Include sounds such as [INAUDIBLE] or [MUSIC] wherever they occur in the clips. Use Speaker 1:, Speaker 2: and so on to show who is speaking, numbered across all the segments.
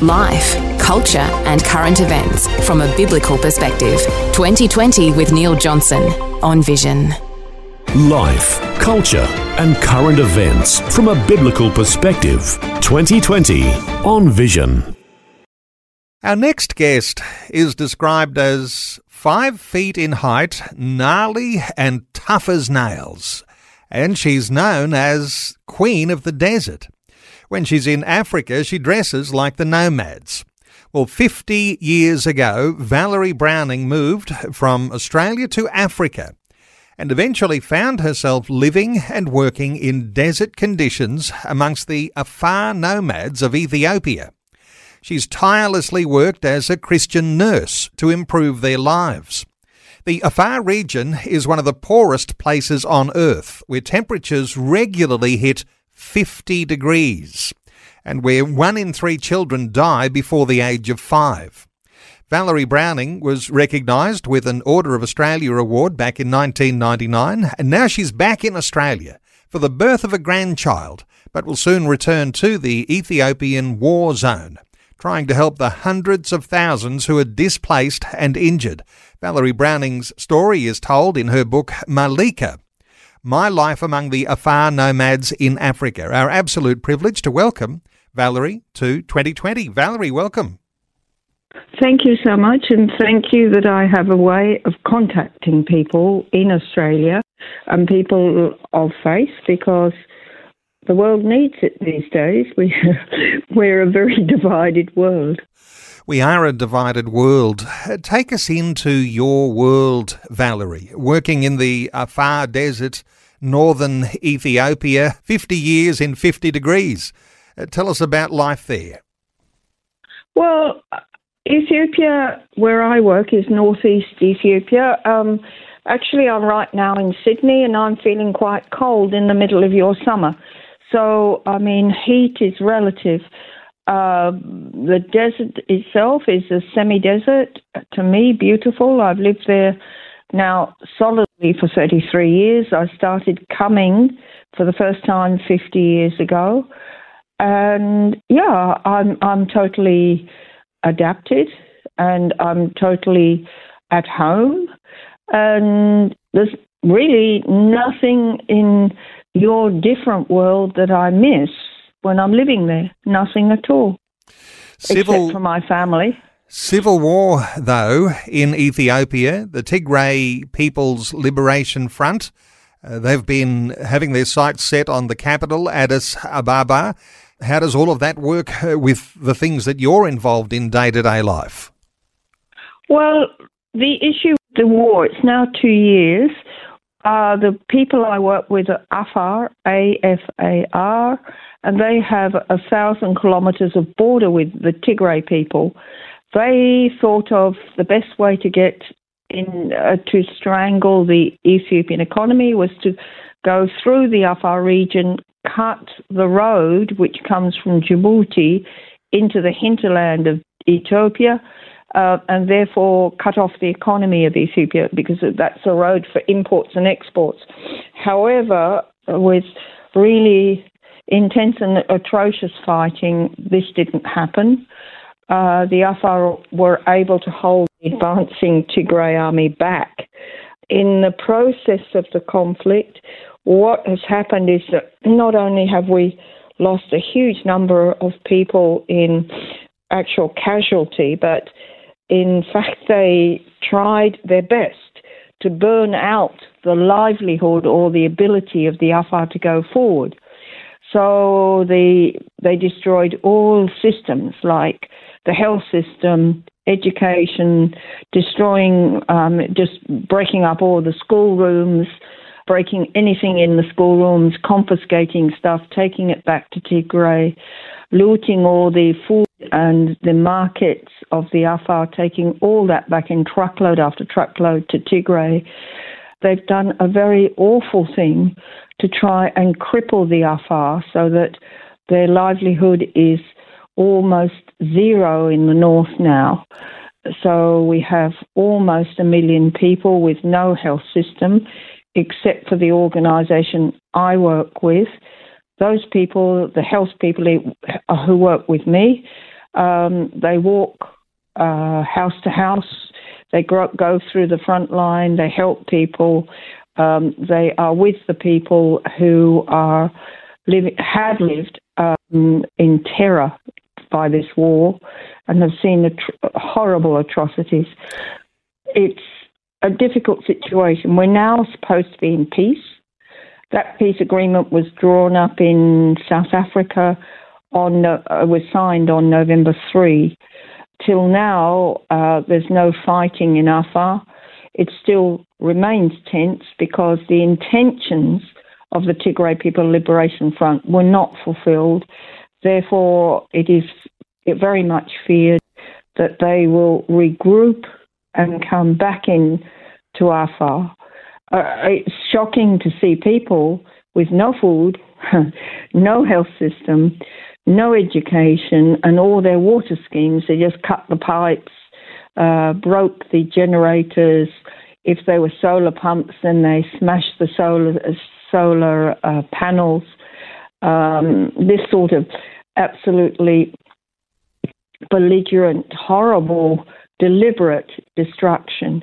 Speaker 1: life, culture, and current events from a biblical perspective. 2020 with Neil Johnson on Vision.
Speaker 2: Life, culture, and current events from a biblical perspective. 2020 on Vision.
Speaker 3: Our next guest is described as five feet in height, gnarly, and tough as nails. And she's known as Queen of the Desert. When she's in Africa, she dresses like the nomads. Well, 50 years ago, Valerie Browning moved from Australia to Africa and eventually found herself living and working in desert conditions amongst the Afar nomads of Ethiopia. She's tirelessly worked as a Christian nurse to improve their lives. The Afar region is one of the poorest places on earth, where temperatures regularly hit 50 degrees, and where one in three children die before the age of five. Valerie Browning was recognised with an Order of Australia award back in 1999, and now she's back in Australia for the birth of a grandchild, but will soon return to the Ethiopian war zone, trying to help the hundreds of thousands who are displaced and injured. Valerie Browning's story is told in her book Maalika, my Life Among the Afar Nomads in Africa. Our absolute privilege to welcome Valerie to 2020. Valerie, welcome.
Speaker 4: Thank you so much, and thank you that I have a way of contacting people in Australia and people of faith because the world needs it these days. We, [LAUGHS] we're a very divided world.
Speaker 3: We are a divided world. Take us into your world, Valerie, working in the Afar Desert, northern Ethiopia, 50 years in 50 degrees. Uh, tell us about life there.
Speaker 4: Well, Ethiopia, where I work, is northeast Ethiopia. Um, actually, I'm right now in Sydney and I'm feeling quite cold in the middle of your summer. So, I mean, heat is relative. Uh, the desert itself is a semi desert, to me, beautiful. I've lived there now solidly for 33 years. I started coming for the first time 50 years ago. And yeah, I'm, I'm totally adapted and I'm totally at home. And there's really nothing in your different world that I miss when I'm living there. Nothing at all. Civil, except for my family.
Speaker 3: Civil war, though, in Ethiopia, the Tigray People's Liberation Front, uh, they've been having their sights set on the capital, Addis Ababa. How does all of that work uh, with the things that you're involved in day to day life?
Speaker 4: Well, the issue with the war, it's now two years. Uh, the people I work with are AFAR, A-F-A-R, and they have a thousand kilometres of border with the Tigray people. They thought of the best way to get in uh, to strangle the Ethiopian economy was to go through the Afar region, cut the road which comes from Djibouti into the hinterland of Ethiopia, uh, and therefore cut off the economy of Ethiopia because that's a road for imports and exports. However, with really intense and atrocious fighting, this didn't happen. Uh, the Afar were able to hold the advancing Tigray army back. In the process of the conflict, what has happened is that not only have we lost a huge number of people in actual casualty, but in fact, they tried their best to burn out the livelihood or the ability of the Afar to go forward. So they they destroyed all systems like the health system, education, destroying, um, just breaking up all the schoolrooms, breaking anything in the schoolrooms, confiscating stuff, taking it back to Tigray. Looting all the food and the markets of the Afar, taking all that back in truckload after truckload to Tigray. They've done a very awful thing to try and cripple the Afar so that their livelihood is almost zero in the north now. So we have almost a million people with no health system, except for the organisation I work with. Those people, the health people who work with me, um, they walk uh, house to house. They go through the front line. They help people. Um, they are with the people who are living, have lived um, in terror by this war and have seen atro- horrible atrocities. It's a difficult situation. We're now supposed to be in peace. That peace agreement was drawn up in South Africa on uh, was signed on November 3. Till now, uh, there's no fighting in Afar. It still remains tense because the intentions of the Tigray People Liberation Front were not fulfilled. Therefore, it is very much feared that they will regroup and come back in to Afar. Uh, it's shocking to see people with no food, [LAUGHS] no health system, no education, and all their water schemes. They just cut the pipes, uh, broke the generators. If they were solar pumps, then they smashed the solar uh, solar uh, panels. Um, this sort of absolutely belligerent, horrible, deliberate destruction.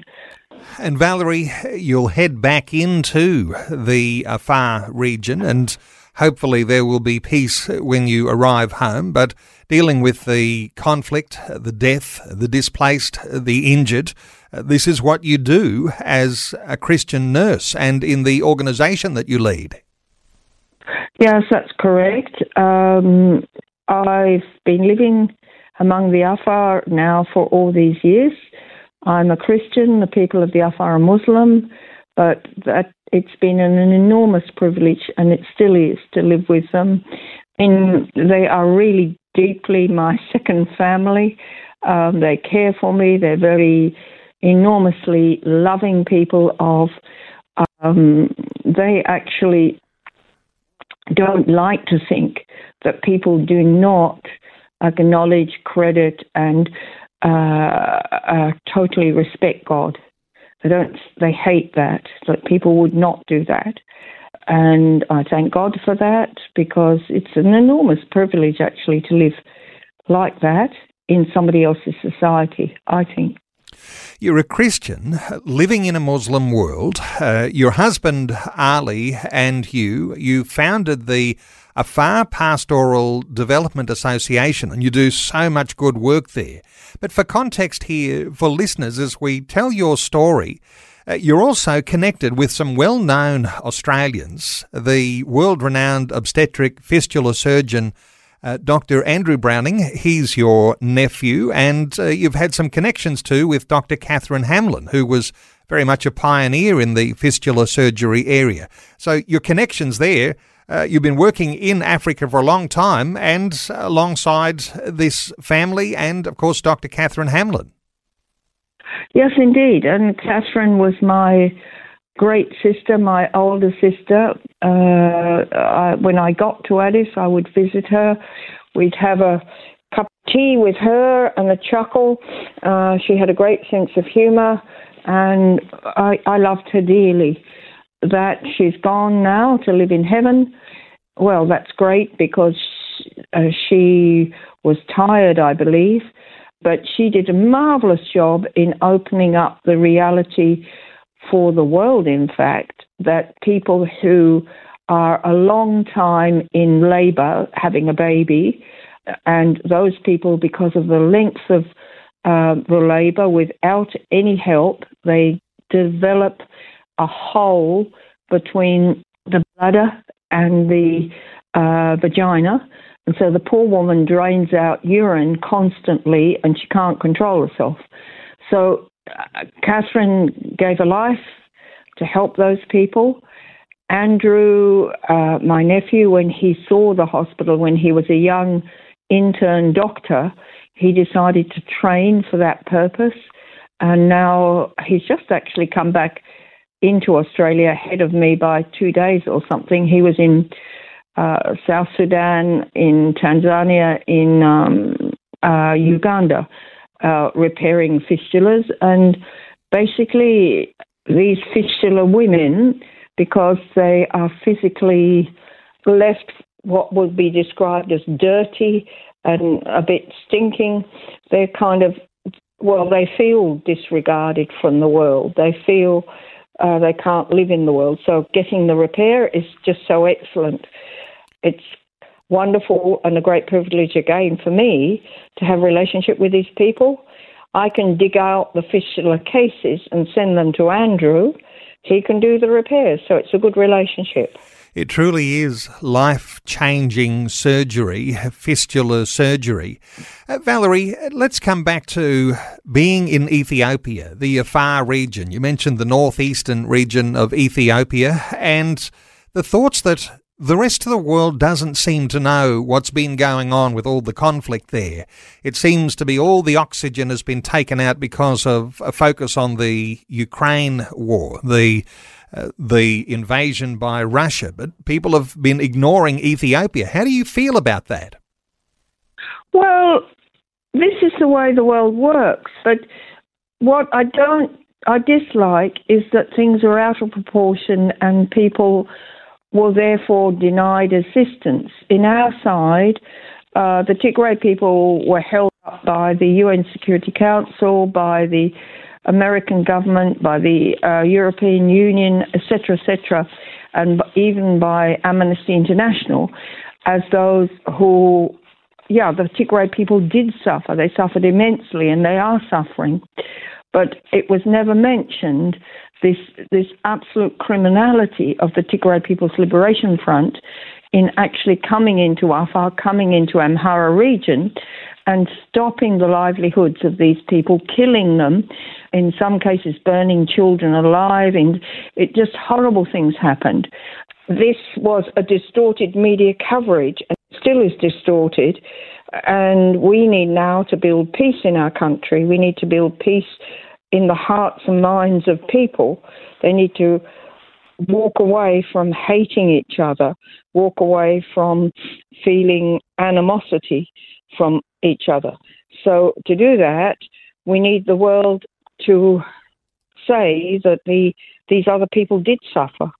Speaker 3: And Valerie, you'll head back into the Afar region and hopefully there will be peace when you arrive home. But dealing with the conflict, the death, the displaced, the injured, this is what you do as a Christian nurse and in the organisation that you lead.
Speaker 4: Yes, that's correct. Um, I've been living among the Afar now for all these years. I'm a Christian, the people of the Afar are Muslim, but that it's been an, enormous privilege and it still is to live with them. And they are really deeply my [LAUGHS] second family. Um, they care for me. They're very enormously loving people of um, they actually don't like to think that people do not acknowledge, credit, and uh, uh, totally respect God. They don't. They hate that. That people would not do that, and I thank God for that because it's an enormous privilege actually to live like that in somebody else's society. I think.
Speaker 3: You're a Christian living in a Muslim world. Uh, your husband, Ali, and you, you founded the Afar Pastoral Development Association, and you do so much good work there. But for context here, for listeners, as we tell your story, uh, you're also connected with some well known Australians, the world renowned obstetric fistula surgeon uh, Dr. Andrew Browning, he's your nephew, and uh, you've had some connections too with Dr. Catherine Hamlin, who was very much a pioneer in the fistula surgery area. So your connections there. Uh, you've been working in Africa for a long time and alongside this family and, of course, Dr. Catherine Hamlin.
Speaker 4: Yes, indeed. And Catherine was my great sister, my older sister. Uh, I, when I got to Addis, I would visit her. We'd have a cup of tea with her and a chuckle. Uh, she had a great sense of humour, and I, I loved her dearly. That she's gone now to live in heaven. Well, that's great because uh, she was tired, I believe, but she did a marvelous job in opening up the reality for the world, in fact, that people who are a long time in labor having a baby, and those people, because of the length of uh, the labor without any help, they develop a hole between the bladder and the uh, vagina. And so the poor woman drains out urine constantly and she can't control herself. So Catherine gave a life to help those people. Andrew, uh, my nephew, when he saw the hospital when he was a young intern doctor, he decided to train for that purpose. And now he's just actually come back into Australia ahead of me by two days or something. He was in uh, South Sudan, in Tanzania, in um, uh, Uganda, uh, repairing fistulas. And basically, these fistula women, because they are physically left what would be described as dirty and a bit stinking, they're kind of, well, they feel disregarded from the world. They feel uh, they can't live in the world. So getting the repair is just so excellent. It's wonderful and a great privilege again for me to have a relationship with these people. I can dig out the fistula cases and send them to Andrew. He can do the repairs, so it's a good relationship.
Speaker 3: It truly is life changing surgery, fistula surgery. Uh, Valerie, let's come back to being in Ethiopia, the Afar region. You mentioned the northeastern region of Ethiopia and the thoughts that the rest of the world doesn't seem to know what's been going on with all the conflict there. It seems to be all the oxygen has been taken out because of a focus on the Ukraine war, the uh, the invasion by Russia, but people have been ignoring Ethiopia. How do you feel about that?
Speaker 4: Well, this is the way the world works, but what I don't I dislike is that things are out of proportion and people were therefore denied assistance. In our side, uh, the Tigray people were held up by the UN Security Council, by the American government, by the uh, European Union, etc., etc., and even by Amnesty International, as those who, yeah, the Tigray people did suffer. They suffered immensely, and they are suffering. But it was never mentioned this this absolute criminality of the Tigray People's Liberation Front in actually coming into Afar, coming into Amhara region, and stopping the livelihoods of these people, killing them, in some cases burning children alive, and it just horrible things happened. This was a distorted media coverage and still is distorted. And we need now to build peace in our country. We need to build peace in the hearts and minds of people. They need to walk away from hating each other, walk away from feeling animosity from each other. So, to do that, we need the world to say that the, these other people did suffer.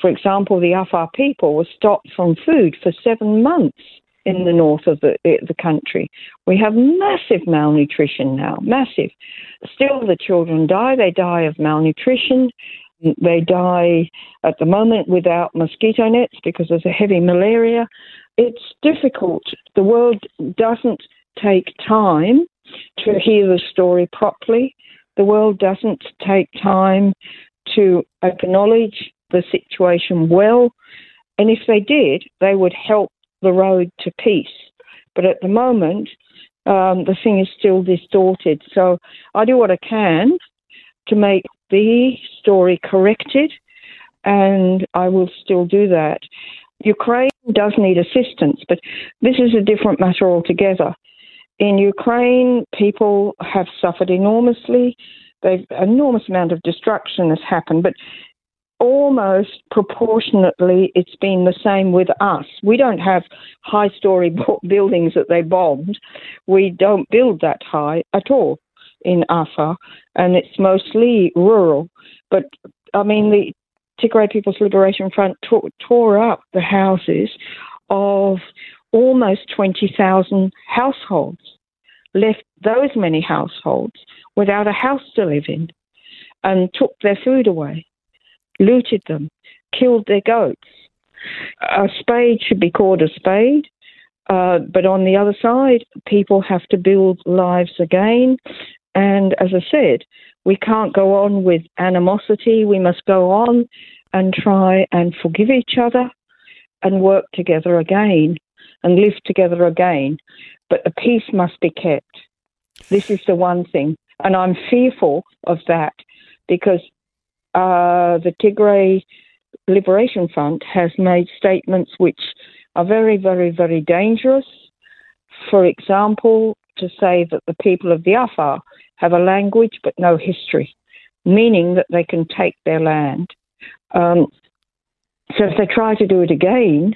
Speaker 4: For example, the Afar people were stopped from food for seven months in the north of the, eh, the country. We have massive malnutrition now, massive. Still, the children die. They die of malnutrition. They die at the moment without mosquito nets because there's a heavy malaria. It's difficult. The world doesn't take time to hear the story properly. The world doesn't take time to acknowledge the situation well. And if they did, they would help the road to peace. But at the moment, um, the thing is still distorted. So I do what I can to make the story corrected, and I will still do that. Ukraine does need assistance, but this is a different matter altogether. In Ukraine, people have suffered enormously. They've, an enormous amount of destruction has happened, but almost proportionately it's been the same with us. We don't have high story [LAUGHS] buildings that they bombed. We don't build that high at all in Afar, and it's mostly rural. But I mean, the Tigray People's Liberation Front tore, tore up the houses of almost 20,000 households, left those many households without a house to live in, and took their food away, looted them, killed their goats. A spade should be called a spade, uh, but on the other side, people have to build lives again. And as I said, we can't go on with animosity. We must go on and try and forgive each other and work together again and live together again. But the peace must be kept. This is the one thing. And I'm fearful of that because uh, the Tigray Liberation Front has made statements which are very, very, very dangerous for example, to say that the people of the Afar have a language but no history, meaning that they can take their land. Um, so if they try to do it again,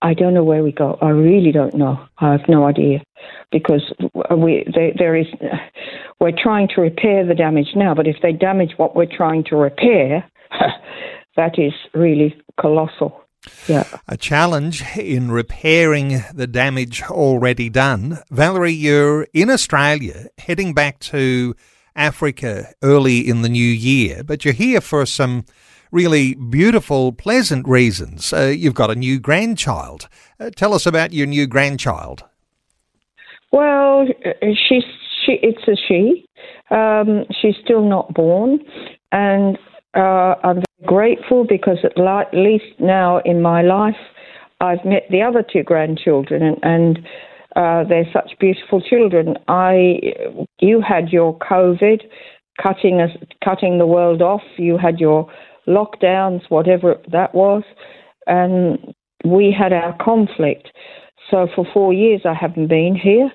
Speaker 4: I don't know where we go. I really don't know. I have no idea because we they, there is we're trying to repair the damage now. But if they damage what we're trying to repair, [LAUGHS] that is really colossal. Yeah.
Speaker 3: A challenge in repairing the damage already done. Valerie, you're in Australia, heading back to Africa early in the new year, but you're here for some really beautiful, pleasant reasons. Uh, you've got a new grandchild. Uh, tell us about your new grandchild.
Speaker 4: Well, she's she. It's a she. Um, she's still not born, and uh, I'm grateful because at least now in my life, I've met the other two grandchildren, and, and uh, they're such beautiful children. I, you had your COVID, cutting us, cutting the world off. You had your lockdowns, whatever that was, and we had our conflict. So for four years, I haven't been here.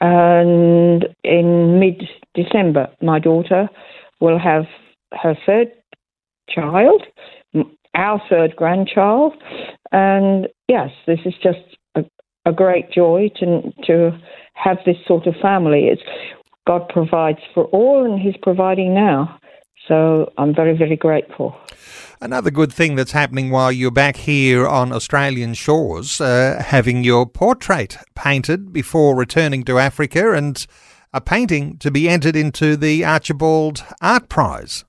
Speaker 4: And in mid December, my daughter will have her third child, our third grandchild. And yes, this is just a, a great joy to, to have this sort of family. It's, God provides for all, and He's providing now. So I'm very, very grateful.
Speaker 3: Another good thing that's happening while you're back here on Australian shores, uh, having your portrait painted before returning to Africa and a painting to be entered into the Archibald Art Prize.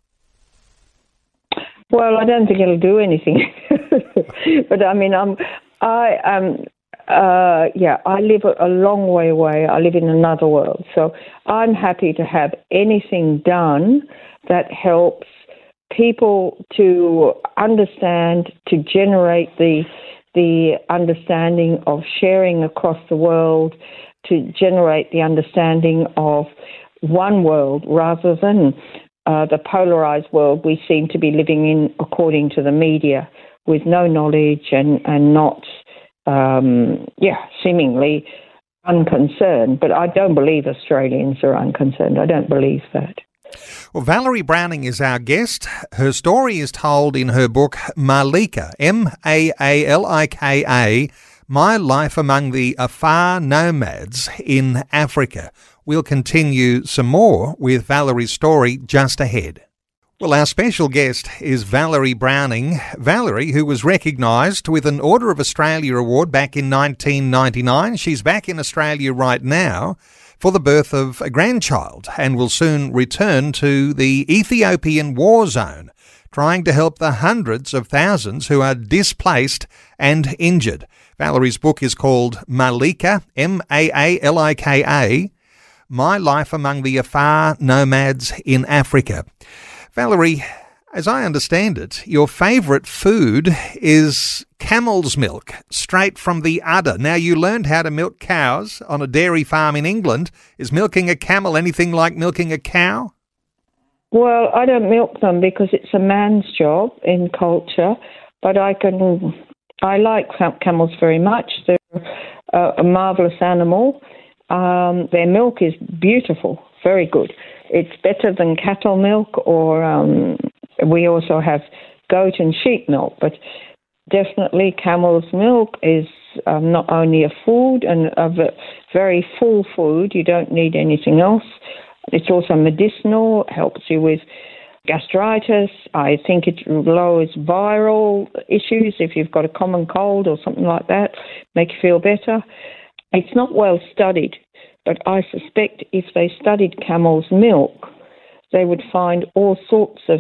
Speaker 4: Well, I don't think it'll do anything, [LAUGHS] but I mean, I'm, I am, uh, yeah, I live a, long way away. I live in another world, so I'm happy to have anything done that helps people to understand, to generate the the understanding of sharing across the world, to generate the understanding of one world rather than uh, the polarized world we seem to be living in according to the media with no knowledge and, and not, um, yeah, seemingly unconcerned. But I don't believe Australians are unconcerned. I don't believe that.
Speaker 3: Well, Valerie Browning is our guest. Her story is told in her book Maalika, M A A L I K A, My Life Among the Afar Nomads in Africa. We'll continue some more with Valerie's story just ahead. Well, our special guest is Valerie Browning. Valerie, who was recognised with an Order of Australia award back in 1999. She's back in Australia right now for the birth of a grandchild and will soon return to the Ethiopian war zone, trying to help the hundreds of thousands who are displaced and injured. Valerie's book is called Maalika, M A A L I K A my Life Among the Afar Nomads in Africa. Valerie, as I understand it, your favourite food is camel's milk, straight from the udder. Now, you learned how to milk cows on a dairy farm in England. Is milking a camel anything like milking a cow?
Speaker 4: Well, I don't milk them because it's a man's job in culture, but I can. I like camels very much. They're a, a marvelous animal um, their milk is beautiful, very good. It's better than cattle milk, or um, we also have goat and sheep milk, but definitely camel's milk is um, not only a food and a very full food, you don't need anything else. It's also medicinal, helps you with gastritis. I think it lowers viral issues if you've got a common cold or something like that, make you feel better. It's not well studied, but I suspect if they studied camel's milk, they would find all sorts of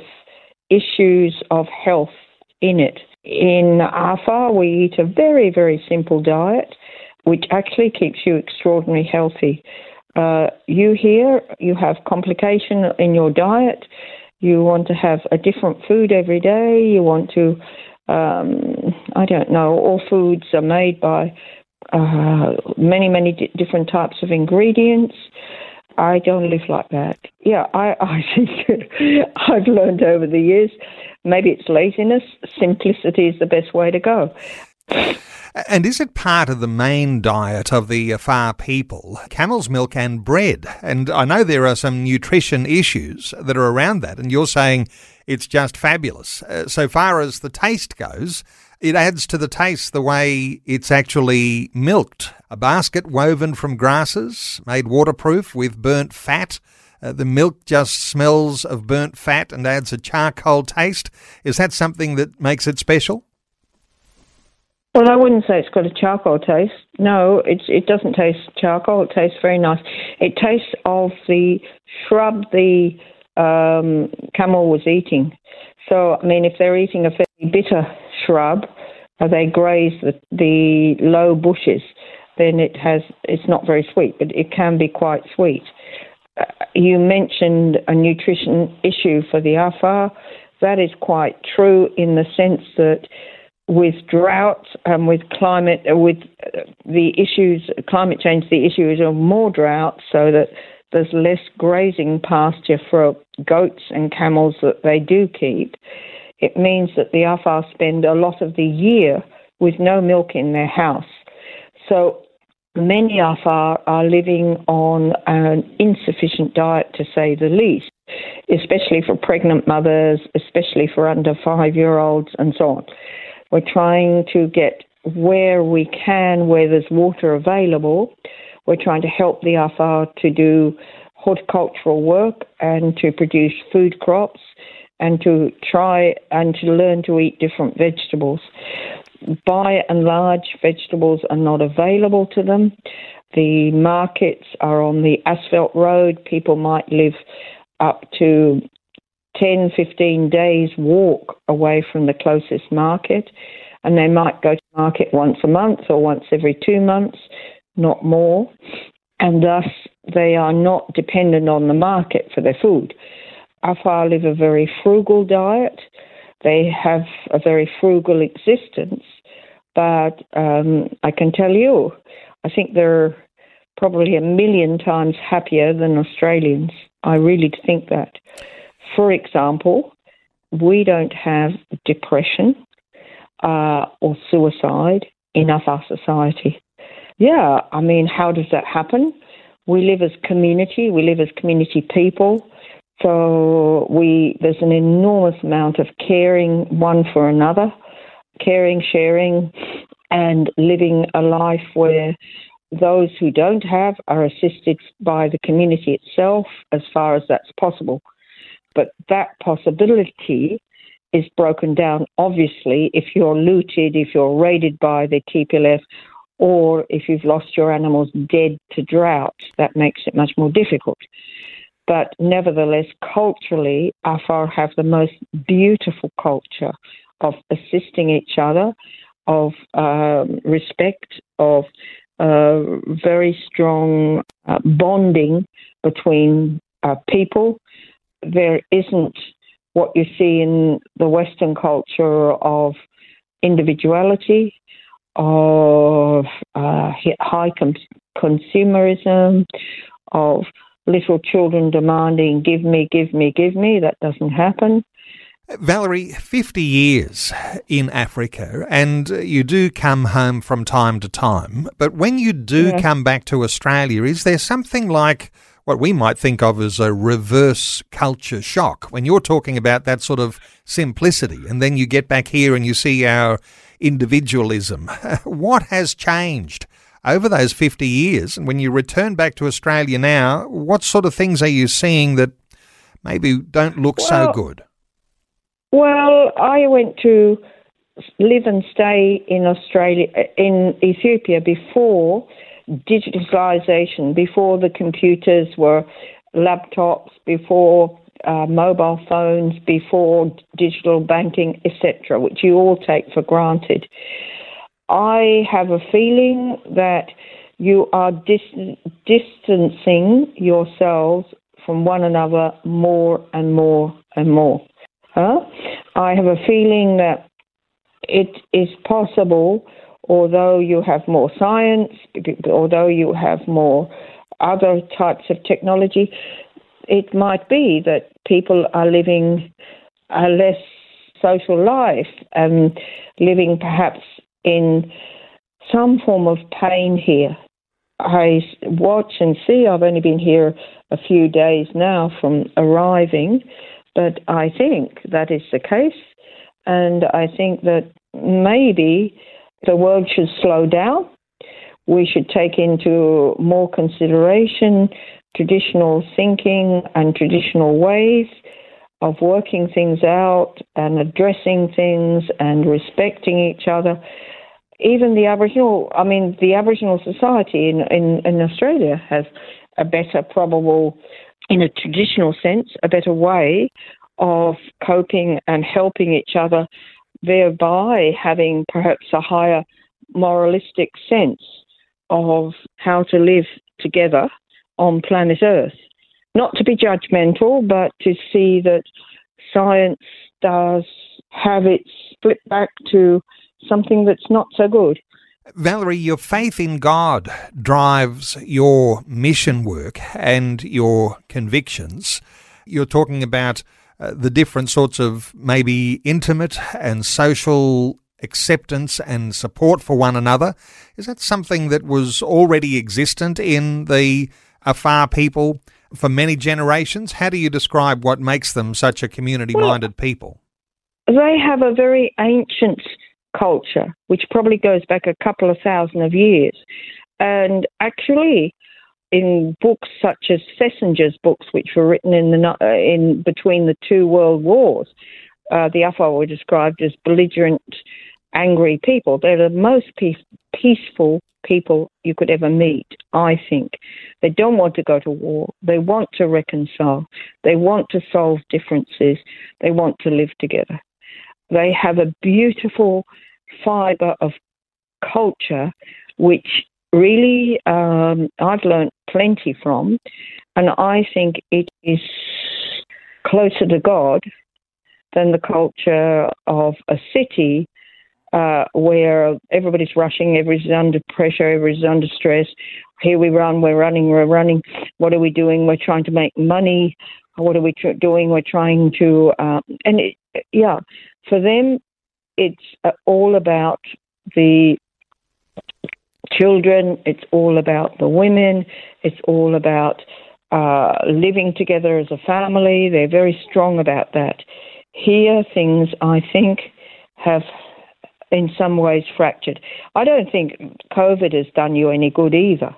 Speaker 4: issues of health in it. In Afar, we eat a very, very simple diet, which actually keeps you extraordinarily healthy. Uh, you here, you have complication in your diet. You want to have a different food every day. You want to, um, I don't know, all foods are made by uh, many, many d- different types of ingredients. I don't live like that. Yeah, I, [LAUGHS] I think I've learned over the years maybe it's laziness. Simplicity is the best way to go.
Speaker 3: And is it part of the main diet of the Afar people, camel's milk and bread? And I know there are some nutrition issues that are around that, and you're saying it's just fabulous. Uh, so far as the taste goes, it adds to the taste the way it's actually milked. A basket woven from grasses, made waterproof with burnt fat. Uh, the milk just smells of burnt fat and adds a charcoal taste. Is that something that makes it special?
Speaker 4: Well, I wouldn't say it's got a charcoal taste. No, it's, it doesn't taste charcoal. It tastes very nice. It tastes of the shrub the um, camel was eating. So, I mean, if they're eating a very bitter shrub, they graze the, the low bushes, then it has it's not very sweet, but it can be quite sweet. Uh, you mentioned a nutrition issue for the Afar. That is quite true in the sense that with drought and with climate, uh, with uh, the issues, climate change, the issue is more drought, so that there's less grazing pasture for goats and camels that they do keep. It means that the Afar spend a lot of the year with no milk in their house. So many Afar are living on an insufficient diet, to say the least, especially for pregnant mothers, especially for under five year olds, and so on. We're trying to get where we can, where there's water available, we're trying to help the Afar to do horticultural work and to produce food crops and to try and to learn to eat different vegetables. By and large, vegetables are not available to them. The markets are on the asphalt road. People might live up to 10, 15 days walk away from the closest market, and they might go to market once a month or once every two months, not more, and thus they are not dependent on the market for their food. Afar live a very frugal diet. They have a very frugal existence, but um, I can tell you, I think they're probably a million times happier than Australians. I really think that. For example, we don't have depression uh, or suicide in our society. Yeah, I mean, how does that happen? We live as community, we live as community people. So we there's an enormous amount of caring one for another, caring, sharing, and living a life where those who don't have are assisted by the community itself as far as that's possible. But that possibility is broken down, obviously, if you're looted, if you're raided by the TPLF, or if you've lost your animals dead to drought. That makes it much more difficult. But nevertheless, culturally, Afar have the most beautiful culture of assisting each other, of um, respect, of uh, very strong uh, bonding between uh, people. There isn't what you see in the Western culture of individuality, of uh, high com- consumerism, of little children demanding, give me, give me, give me. That doesn't happen.
Speaker 3: Valerie, 50 years in Africa, and uh, you do come home from time to time. But when you do yeah. come back to Australia, is there something like what we might think of as a reverse culture shock when you're talking about that sort of simplicity. And then you get back here and you see our individualism. [LAUGHS] what has changed over those 50 years? And when you return back to Australia now, what sort of things are you seeing that maybe don't look well, so good?
Speaker 4: Well, I went to live and stay in Australia, in Ethiopia before digitalization before the computers were laptops, before uh, mobile phones, before digital banking, etc., which you all take for granted. I have a feeling that you are dis- distancing yourselves from one another more and more and more. Huh? I have a feeling that it is possible although you have more science, although you have more other types of technology, it might be that people are living a less social life and living perhaps in some form of pain here. I watch and see, I've only been here a few days now from arriving, but I think that is the case. And I think that maybe the world should slow down. We should take into more consideration traditional thinking and traditional ways of working things out and addressing things and respecting each other. Even the Aboriginal, I mean, the Aboriginal society in, in, in Australia has a better, probable, in a traditional sense, a better way of coping and helping each other, thereby having perhaps a higher moralistic sense of how to live together on planet Earth. Not to be judgmental, but to see that science does have its flip back to something that's not so good.
Speaker 3: Valerie, your faith in God drives your mission work and your convictions. You're talking about uh, the different sorts of maybe intimate and social acceptance and support for one another. Is that something that was already existent in the Afar people for many generations? How do you describe what makes them such a community minded well, people?
Speaker 4: They have a very ancient culture, which probably goes back a couple of thousand of years. And actually, in books such as Thesiger's books, which were written in the uh, in between the two world wars, uh, the Afar were described as belligerent, angry people. They're the most peace, peaceful people you could ever meet, I think. They don't want to go to war. They want to reconcile. They want to solve differences. They want to live together. They have a beautiful fibre of culture, which really um, I've learned plenty from, and I think it is closer to God than the culture of a city uh, where everybody's rushing, everybody's under pressure, everybody's under stress. Here we run, we're running, we're running. What are we doing? We're trying to make money. What are we tr- doing? We're trying to, uh, and it, yeah, for them, it's uh, all about the children, it's all about the women, it's all about uh, living together as a family. They're very strong about that. Here, things I think have in some ways fractured. I don't think COVID has done you any good either.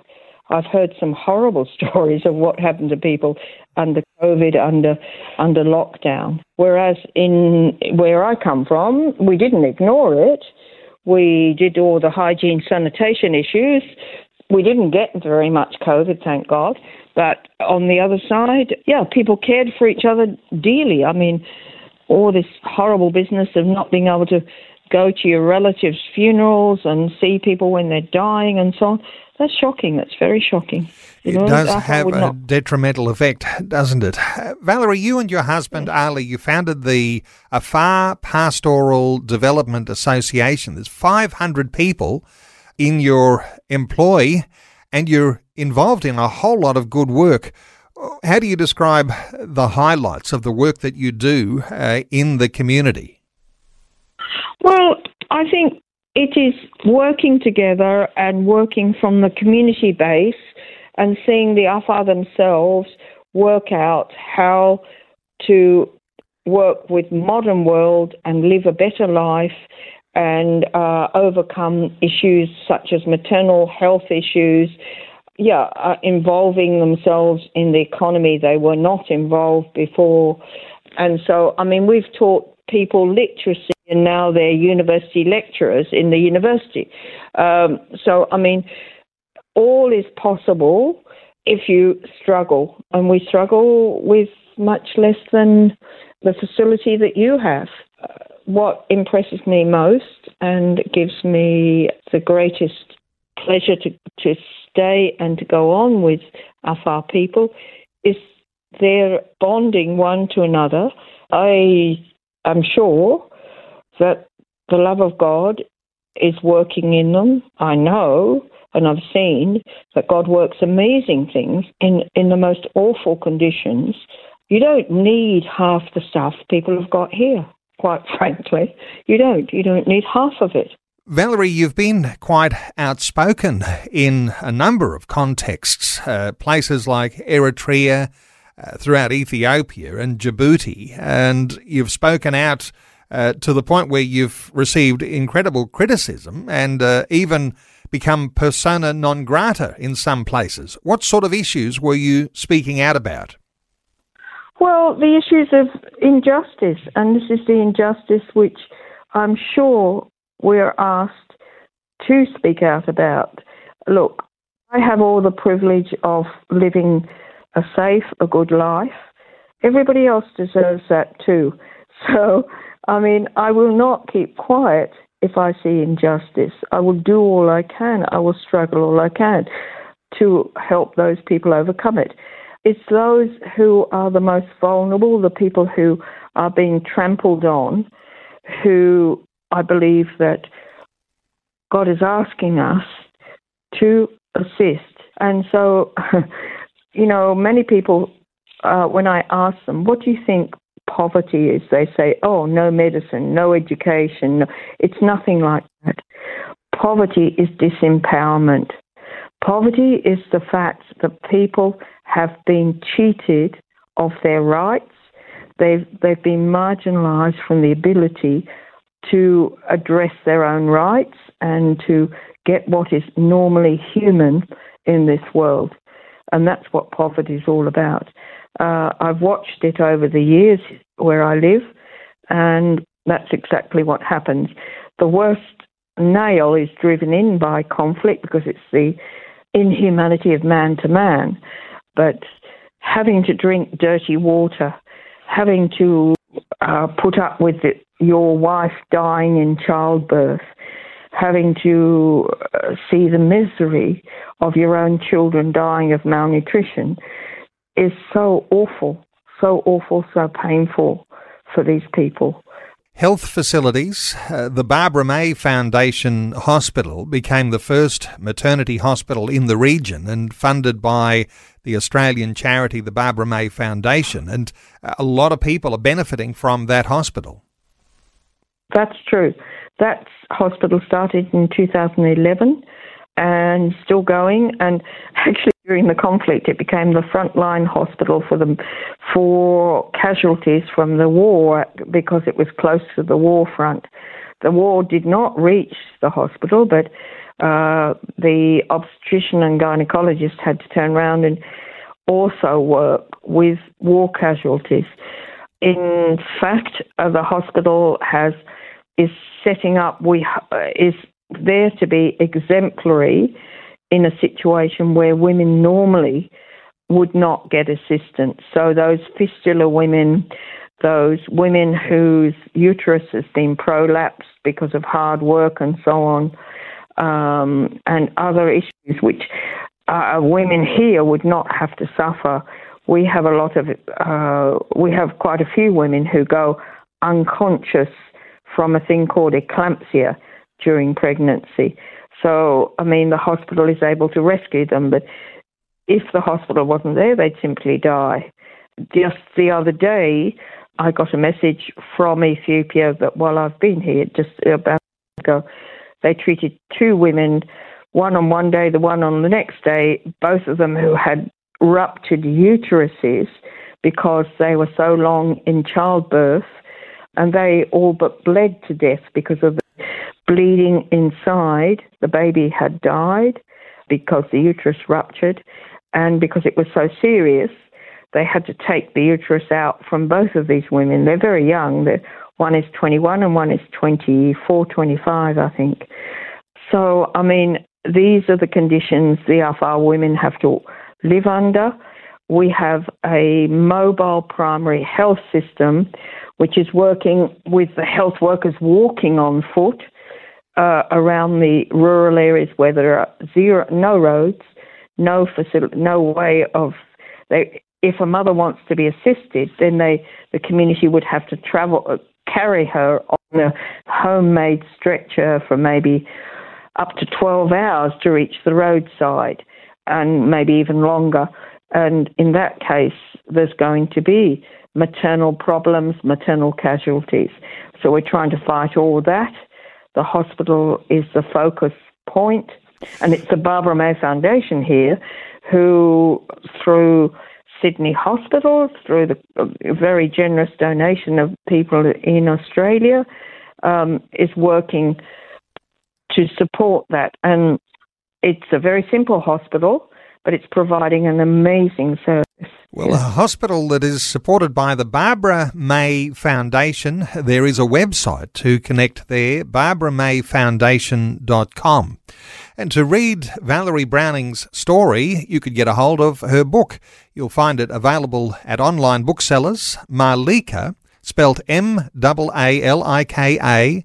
Speaker 4: I've heard some horrible [LAUGHS] stories of what happened to people under COVID, under under lockdown. Whereas in where I come from, we didn't ignore it. We did all the hygiene sanitation issues. We didn't get very much COVID, thank God. But on the other side, yeah, people cared for each other dearly. I mean, all this horrible business of not being able to go to your relatives' funerals and see people when they're dying and so on. That's shocking. That's very shocking.
Speaker 3: You it know, does have a not... detrimental effect, doesn't it? Valerie, you and your husband Ali, you founded the Afar Pastoral Development Association. There's 500 people in your employ, and you're involved in a whole lot of good work. How do you describe the highlights of the work that you do uh, in the community?
Speaker 4: Well, I think it is working together and working from the community base and seeing the Afar themselves work out how to work with modern world and live a better life and uh, overcome issues such as maternal health issues, yeah, uh, involving themselves in the economy they were not involved before. And so, I mean, we've taught people literacy and now they're university lecturers in the university. Um, so, I mean, all is possible if you struggle, and we struggle with much less than the facility that you have. what impresses me most and gives me the greatest pleasure to, to stay and to go on with Afar people is their bonding one to another. I am sure that the love of God is working in them. I know and I've seen that God works amazing things in, in the most awful conditions. You don't need half the stuff people have got here, quite [LAUGHS] frankly. You don't. You don't need half of it.
Speaker 3: Valerie, you've been quite outspoken in a number of contexts, uh, places like Eritrea, uh, throughout Ethiopia and Djibouti, and you've spoken out uh, to the point where you've received incredible criticism and uh, even become persona non grata in some places. What sort of issues were you speaking out about?
Speaker 4: Well, the issues of injustice, and this is the injustice which I'm sure we're asked to speak out about. Look, I have all the privilege of living a safe, a good life. Everybody else deserves that too. [LAUGHS] So, I mean, I will not keep quiet if I see injustice. I will do all I can. I will struggle all I can to help those people overcome it. It's those who are the most vulnerable, the people who are being trampled on, who I believe that God is asking us to assist. And so, [LAUGHS] you know, many people, uh, when I ask them, what do you think poverty is, they say, oh, no medicine, no education. It's nothing like that. Poverty is disempowerment. Poverty is the fact that people have been cheated of their rights. They've, they've been marginalised from the ability to address their own rights and to get what is normally human in this world. And that's what poverty is all about. Uh, I've watched it over the years where I live, and that's exactly what happens. The worst nail is driven in by conflict because it's the inhumanity of man to man. But having to drink dirty water, having to uh, put up with it, your wife dying in childbirth, having to uh, see the misery of your own children dying of malnutrition is so awful, so awful, so painful for these people.
Speaker 3: Health facilities. Uh, the Barbara May Foundation Hospital became the first maternity hospital in the region and funded by the Australian charity, the Barbara May Foundation. And a lot of people are benefiting from that hospital.
Speaker 4: That's true. That hospital started in 2011 and still going. And [LAUGHS] actually, during the conflict, it became the frontline hospital for the for casualties from the war because it was close to the war front. The war did not reach the hospital, but uh, the obstetrician and gynecologist had to turn around and also work with war casualties. In fact, uh, the hospital has is setting up, we is there to be exemplary in a situation where women normally would not get assistance. So those fistula women, those women whose uterus has been prolapsed because of hard work and so on, um, and other issues which uh, women here would not have to suffer. We have a lot of, uh, we have quite a few women who go unconscious from a thing called eclampsia during pregnancy. So, I mean, the hospital is able to rescue them, but if the hospital wasn't there, they'd simply die. Just the other day, I got a message from Ethiopia that while I've been here, just about ago, they treated two women, one on one day, the one on the next day, both of them who had ruptured uteruses because they were so long in childbirth and they all but bled to death because of the bleeding inside. The baby had died because the uterus ruptured, and because it was so serious, they had to take the uterus out from both of these women. They're very young. They're, one is 21 and one is 24, 25, I think. So, I mean, these are the conditions the Afar women have to live under. We have a mobile primary health system which is working with the health workers walking on foot uh, around the rural areas where there are zero, no roads, no facility, no way of. They, if a mother wants to be assisted, then they the community would have to travel, uh, carry her on a homemade stretcher for maybe up to 12 hours to reach the roadside, and maybe even longer. And in that case, there's going to be maternal problems, maternal casualties. So we're trying to fight all that. The hospital is the focus point, and it's the Barbara May Foundation here who, through Sydney Hospital, through the very generous donation of people in Australia, um, is working to support that. And it's a very simple hospital, but it's providing an amazing service.
Speaker 3: Well, a hospital that is supported by the Barbara May Foundation. There is a website to connect there, barbaramayfoundation.com. And to read Valerie Browning's story, you could get a hold of her book. You'll find it available at online booksellers. Maalika, spelt M A L I K A,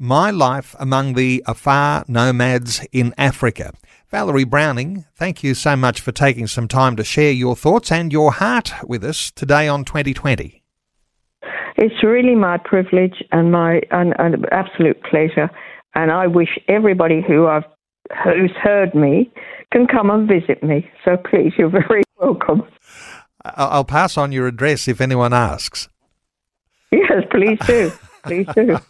Speaker 3: My Life Among the Afar Nomads in Africa. Valerie Browning, thank you so much for taking some time to share your thoughts and your heart with us today on 2020.
Speaker 4: It's really my privilege and my an, an absolute pleasure. And I wish everybody who I've who's heard me can come and visit me. So please, you're very [LAUGHS] welcome.
Speaker 3: I'll pass on your address if anyone asks.
Speaker 4: Yes, please do. Please do. [LAUGHS]